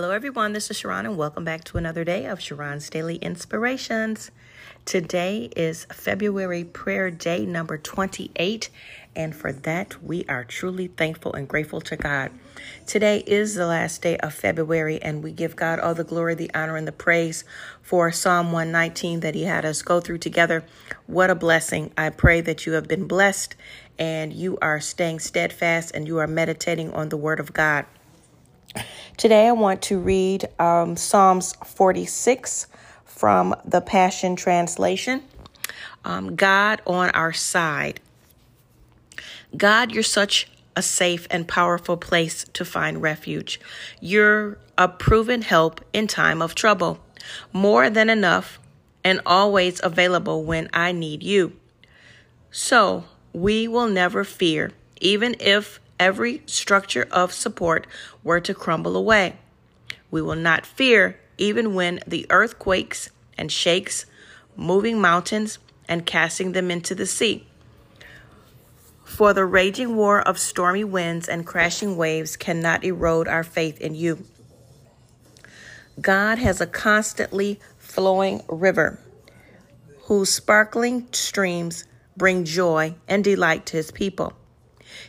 Hello, everyone. This is Sharron, and welcome back to another day of Sharron's Daily Inspirations. Today is February Prayer Day number 28, and for that, we are truly thankful and grateful to God. Today is the last day of February, and we give God all the glory, the honor, and the praise for Psalm 119 that He had us go through together. What a blessing. I pray that you have been blessed and you are staying steadfast and you are meditating on the Word of God. Today, I want to read um, Psalms 46 from the Passion Translation. Um, God on our side. God, you're such a safe and powerful place to find refuge. You're a proven help in time of trouble, more than enough and always available when I need you. So we will never fear, even if every structure of support were to crumble away. We will not fear even when the earth quakes and shakes, moving mountains and casting them into the sea. For the raging war of stormy winds and crashing waves cannot erode our faith in you. God has a constantly flowing river whose sparkling streams bring joy and delight to his people.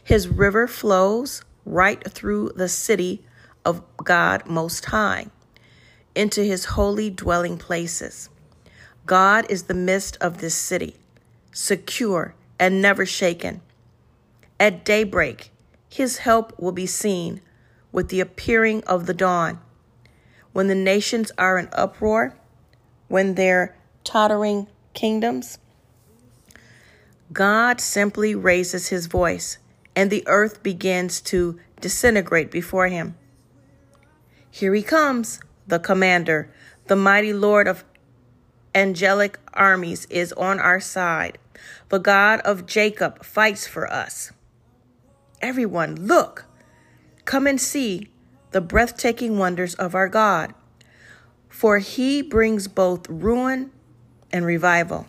His river flows right through the city of God Most High into his holy dwelling places. God is the midst of this city, secure and never shaken. At daybreak, his help will be seen with the appearing of the dawn. When the nations are in uproar, when they're tottering kingdoms, God simply raises his voice and the earth begins to disintegrate before him. Here he comes, the commander, the mighty Lord of angelic armies is on our side. The God of Jacob fights for us. Everyone, look, come and see the breathtaking wonders of our God, for he brings both ruin and revival.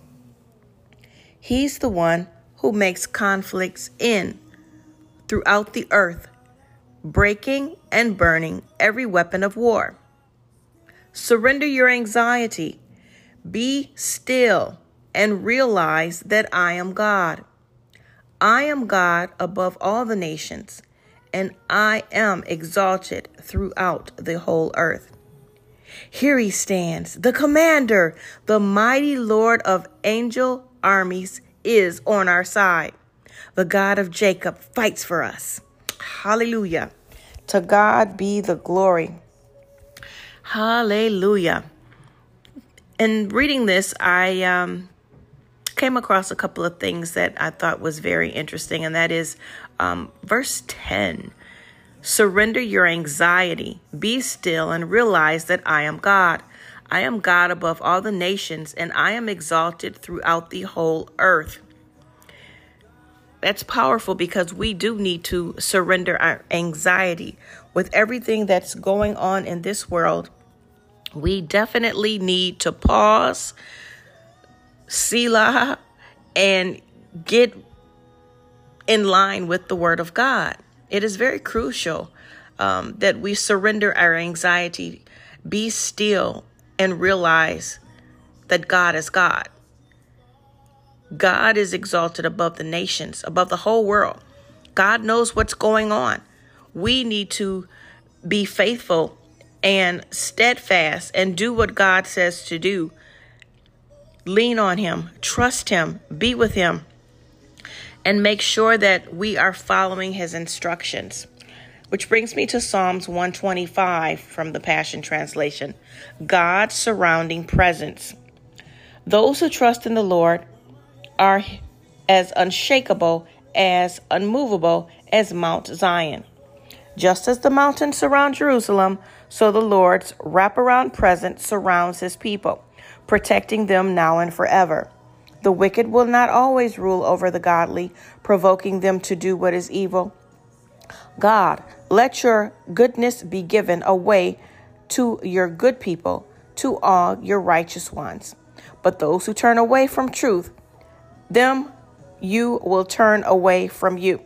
He's the one who makes conflicts end throughout the earth, breaking and burning every weapon of war. Surrender your anxiety. Be still and realize that I am God. I am God above all the nations, and I am exalted throughout the whole earth. Here he stands, the commander, the mighty Lord of angel armies is on our side the God of Jacob, fights for us. Hallelujah. To God be the glory. Hallelujah. In reading this, I um, came across a couple of things that I thought was very interesting, and that is um, verse 10 Surrender your anxiety, be still, and realize that I am God. I am God above all the nations, and I am exalted throughout the whole earth. That's powerful because we do need to surrender our anxiety with everything that's going on in this world. We definitely need to pause, Selah, and get in line with the Word of God. It is very crucial um, that we surrender our anxiety, be still, and realize that God is God. God is exalted above the nations, above the whole world. God knows what's going on. We need to be faithful and steadfast and do what God says to do. Lean on Him, trust Him, be with Him, and make sure that we are following His instructions. Which brings me to Psalms 125 from the Passion Translation God's surrounding presence. Those who trust in the Lord are as unshakable, as unmovable as Mount Zion. Just as the mountains surround Jerusalem, so the Lord's wraparound presence surrounds his people, protecting them now and forever. The wicked will not always rule over the godly, provoking them to do what is evil. God, let your goodness be given away to your good people, to all your righteous ones. But those who turn away from truth them you will turn away from you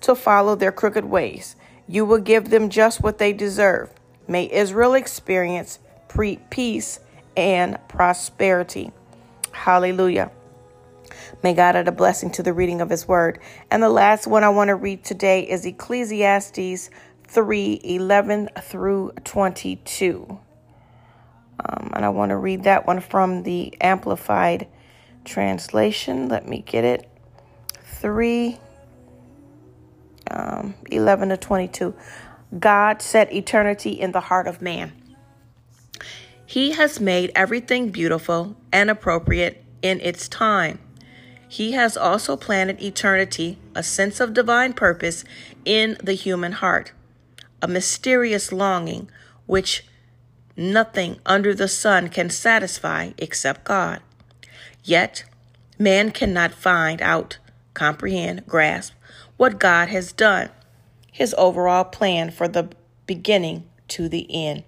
to follow their crooked ways. You will give them just what they deserve May Israel experience pre- peace and prosperity. Hallelujah. May God add a blessing to the reading of His Word. And the last one I want to read today is Ecclesiastes 3 11 through 22. Um, and I want to read that one from the Amplified Translation. Let me get it. 3 um, 11 to 22. God set eternity in the heart of man. He has made everything beautiful and appropriate in its time. He has also planted eternity, a sense of divine purpose, in the human heart, a mysterious longing which nothing under the sun can satisfy except God. Yet, man cannot find out, comprehend, grasp what God has done, his overall plan for the beginning to the end.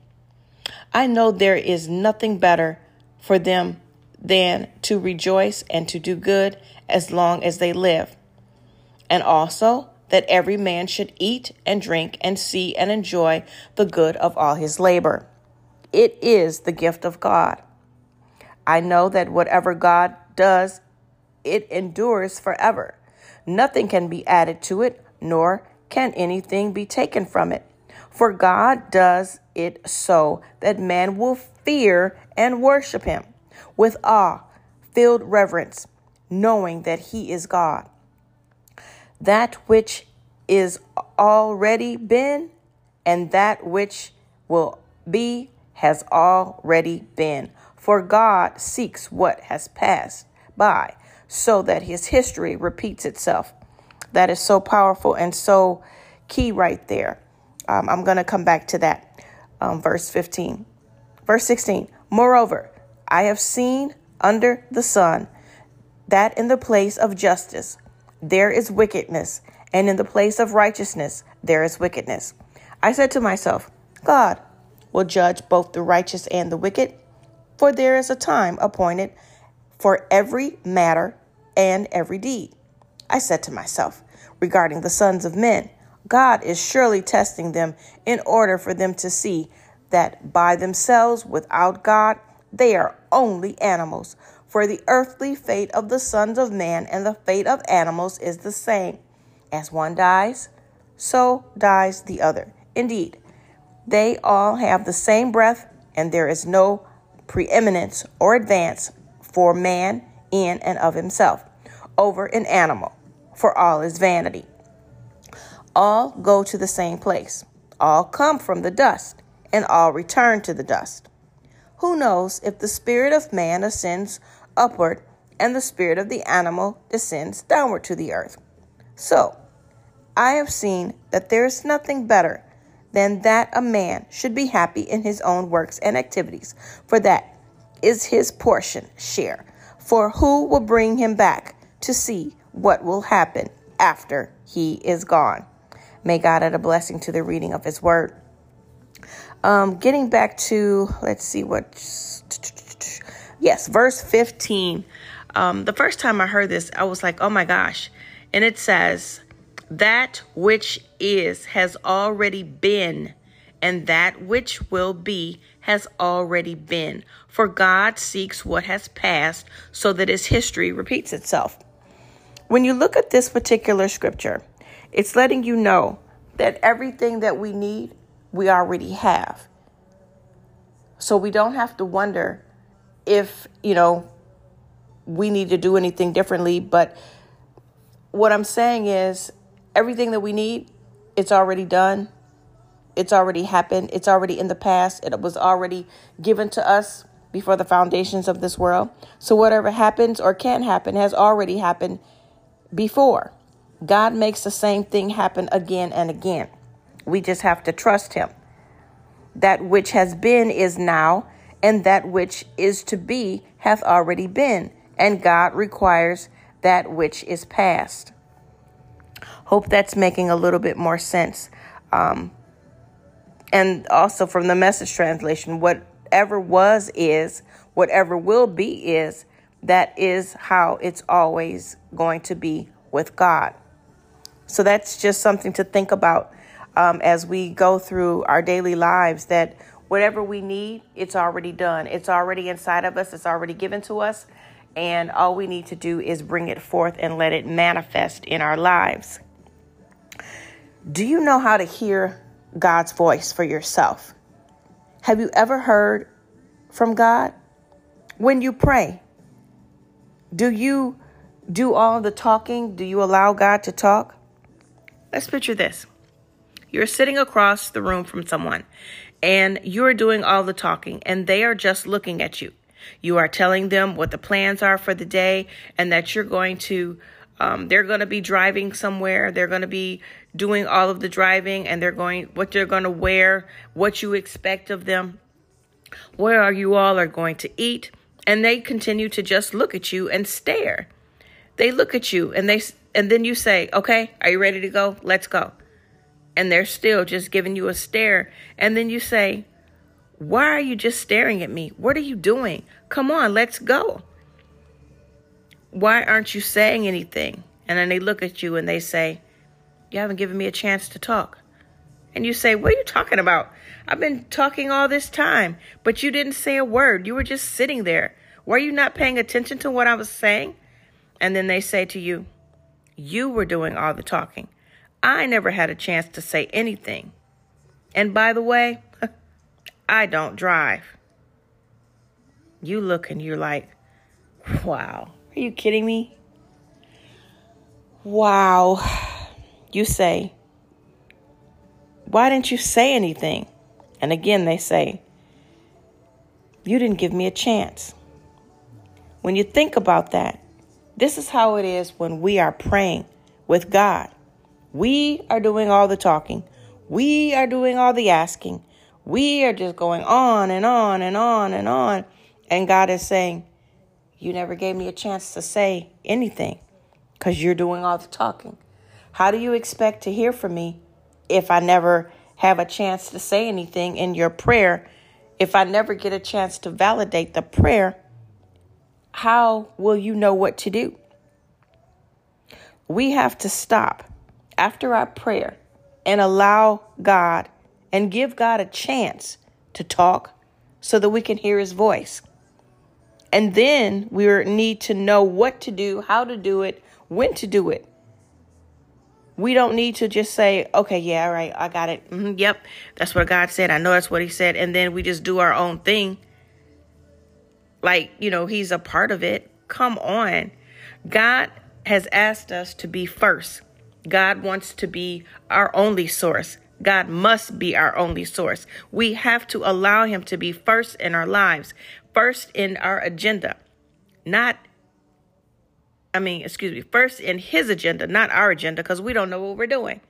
I know there is nothing better for them than to rejoice and to do good as long as they live. And also that every man should eat and drink and see and enjoy the good of all his labor. It is the gift of God. I know that whatever God does, it endures forever. Nothing can be added to it, nor can anything be taken from it. For God does it so that man will fear and worship him with awe filled reverence, knowing that he is God. That which is already been and that which will be has already been. For God seeks what has passed by so that his history repeats itself. That is so powerful and so key right there. Um, I'm going to come back to that. Um, verse 15. Verse 16. Moreover, I have seen under the sun that in the place of justice there is wickedness, and in the place of righteousness there is wickedness. I said to myself, God will judge both the righteous and the wicked, for there is a time appointed for every matter and every deed. I said to myself, regarding the sons of men, God is surely testing them in order for them to see that by themselves, without God, they are only animals. For the earthly fate of the sons of man and the fate of animals is the same. As one dies, so dies the other. Indeed, they all have the same breath, and there is no preeminence or advance for man in and of himself over an animal, for all is vanity. All go to the same place, all come from the dust, and all return to the dust. Who knows if the spirit of man ascends upward and the spirit of the animal descends downward to the earth? So, I have seen that there is nothing better than that a man should be happy in his own works and activities, for that is his portion, share. For who will bring him back to see what will happen after he is gone? May God add a blessing to the reading of his word. Um, getting back to, let's see what, yes, verse 15. Um, the first time I heard this, I was like, oh my gosh. And it says, that which is has already been, and that which will be has already been. For God seeks what has passed so that his history repeats itself. When you look at this particular scripture, it's letting you know that everything that we need, we already have. So we don't have to wonder if, you know, we need to do anything differently. But what I'm saying is, everything that we need, it's already done. It's already happened. It's already in the past. It was already given to us before the foundations of this world. So whatever happens or can happen has already happened before. God makes the same thing happen again and again. We just have to trust Him. That which has been is now, and that which is to be hath already been, and God requires that which is past. Hope that's making a little bit more sense. Um, and also from the message translation, whatever was is, whatever will be is, that is how it's always going to be with God. So that's just something to think about um, as we go through our daily lives that whatever we need, it's already done. It's already inside of us, it's already given to us. And all we need to do is bring it forth and let it manifest in our lives. Do you know how to hear God's voice for yourself? Have you ever heard from God? When you pray, do you do all the talking? Do you allow God to talk? Let's picture this. You're sitting across the room from someone and you're doing all the talking and they are just looking at you. You are telling them what the plans are for the day and that you're going to, um, they're going to be driving somewhere. They're going to be doing all of the driving and they're going, what they're going to wear, what you expect of them, where are you all are going to eat. And they continue to just look at you and stare. They look at you and they, and then you say, okay, are you ready to go? Let's go and they're still just giving you a stare. And then you say, Why are you just staring at me? What are you doing? Come on, let's go. Why aren't you saying anything? And then they look at you and they say, You haven't given me a chance to talk. And you say, What are you talking about? I've been talking all this time, but you didn't say a word. You were just sitting there. Were you not paying attention to what I was saying? And then they say to you, You were doing all the talking. I never had a chance to say anything. And by the way, I don't drive. You look and you're like, wow, are you kidding me? Wow. You say, why didn't you say anything? And again, they say, you didn't give me a chance. When you think about that, this is how it is when we are praying with God. We are doing all the talking. We are doing all the asking. We are just going on and on and on and on. And God is saying, You never gave me a chance to say anything because you're doing all the talking. How do you expect to hear from me if I never have a chance to say anything in your prayer? If I never get a chance to validate the prayer, how will you know what to do? We have to stop after our prayer and allow God and give God a chance to talk so that we can hear his voice. And then we need to know what to do, how to do it, when to do it. We don't need to just say, okay, yeah, all right, I got it. Mm-hmm, yep, that's what God said. I know that's what he said. And then we just do our own thing. Like, you know, he's a part of it. Come on. God has asked us to be first. God wants to be our only source. God must be our only source. We have to allow Him to be first in our lives, first in our agenda, not, I mean, excuse me, first in His agenda, not our agenda, because we don't know what we're doing.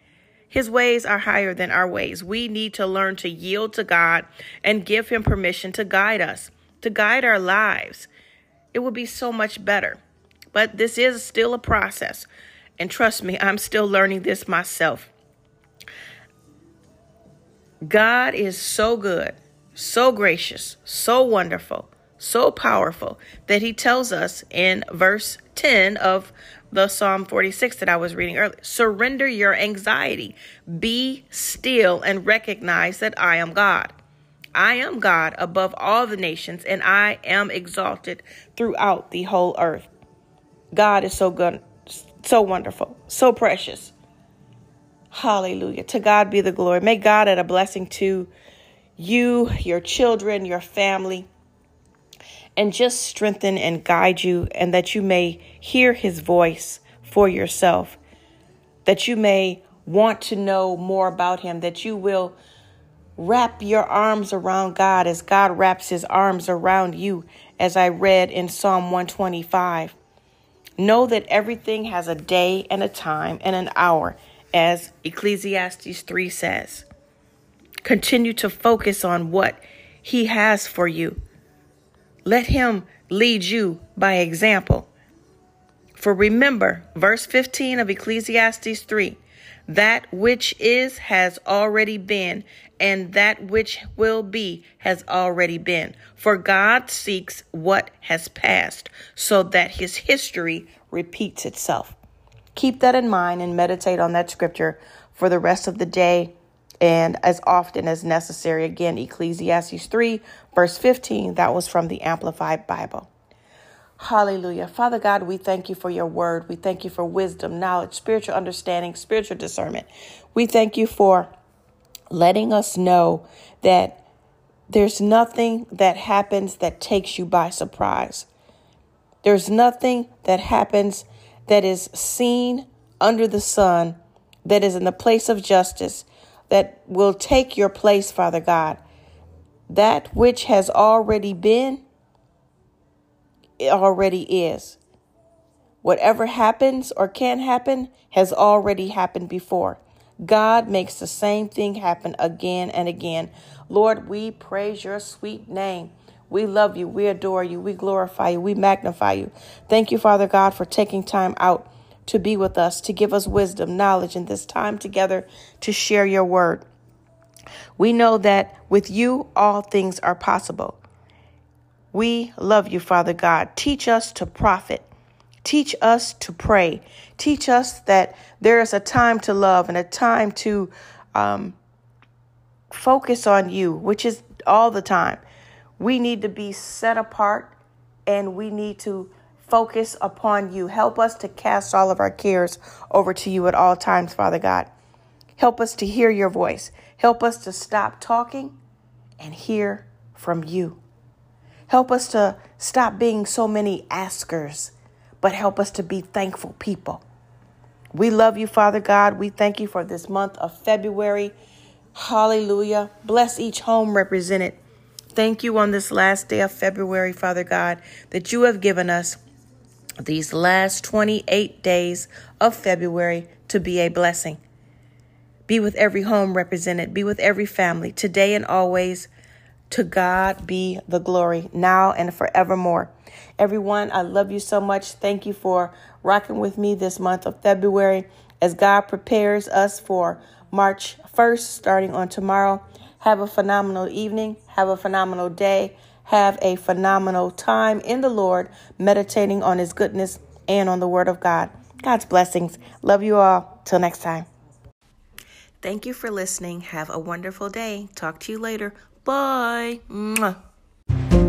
His ways are higher than our ways. We need to learn to yield to God and give Him permission to guide us, to guide our lives. It would be so much better. But this is still a process. And trust me, I'm still learning this myself. God is so good, so gracious, so wonderful, so powerful that he tells us in verse 10 of the Psalm 46 that I was reading earlier surrender your anxiety, be still, and recognize that I am God. I am God above all the nations, and I am exalted throughout the whole earth. God is so good, so wonderful, so precious. Hallelujah. To God be the glory. May God add a blessing to you, your children, your family, and just strengthen and guide you, and that you may hear his voice for yourself, that you may want to know more about him, that you will wrap your arms around God as God wraps his arms around you, as I read in Psalm 125. Know that everything has a day and a time and an hour, as Ecclesiastes 3 says. Continue to focus on what He has for you. Let Him lead you by example. For remember, verse 15 of Ecclesiastes 3 that which is has already been, and that which will be has already been. For God seeks what has passed, so that his history repeats itself. Keep that in mind and meditate on that scripture for the rest of the day and as often as necessary. Again, Ecclesiastes 3, verse 15, that was from the Amplified Bible. Hallelujah. Father God, we thank you for your word. We thank you for wisdom, knowledge, spiritual understanding, spiritual discernment. We thank you for letting us know that there's nothing that happens that takes you by surprise. There's nothing that happens that is seen under the sun that is in the place of justice that will take your place, Father God. That which has already been, it already is. Whatever happens or can happen has already happened before. God makes the same thing happen again and again. Lord, we praise your sweet name. We love you. We adore you. We glorify you. We magnify you. Thank you, Father God, for taking time out to be with us, to give us wisdom, knowledge, and this time together to share your word. We know that with you, all things are possible. We love you, Father God. Teach us to profit. Teach us to pray. Teach us that there is a time to love and a time to um, focus on you, which is all the time. We need to be set apart and we need to focus upon you. Help us to cast all of our cares over to you at all times, Father God. Help us to hear your voice. Help us to stop talking and hear from you. Help us to stop being so many askers, but help us to be thankful people. We love you, Father God. We thank you for this month of February. Hallelujah. Bless each home represented. Thank you on this last day of February, Father God, that you have given us these last 28 days of February to be a blessing. Be with every home represented, be with every family, today and always. To God be the glory, now and forevermore. Everyone, I love you so much. Thank you for rocking with me this month of February as God prepares us for March 1st, starting on tomorrow. Have a phenomenal evening. Have a phenomenal day. Have a phenomenal time in the Lord, meditating on His goodness and on the Word of God. God's blessings. Love you all. Till next time. Thank you for listening. Have a wonderful day. Talk to you later. Bye. Mwah.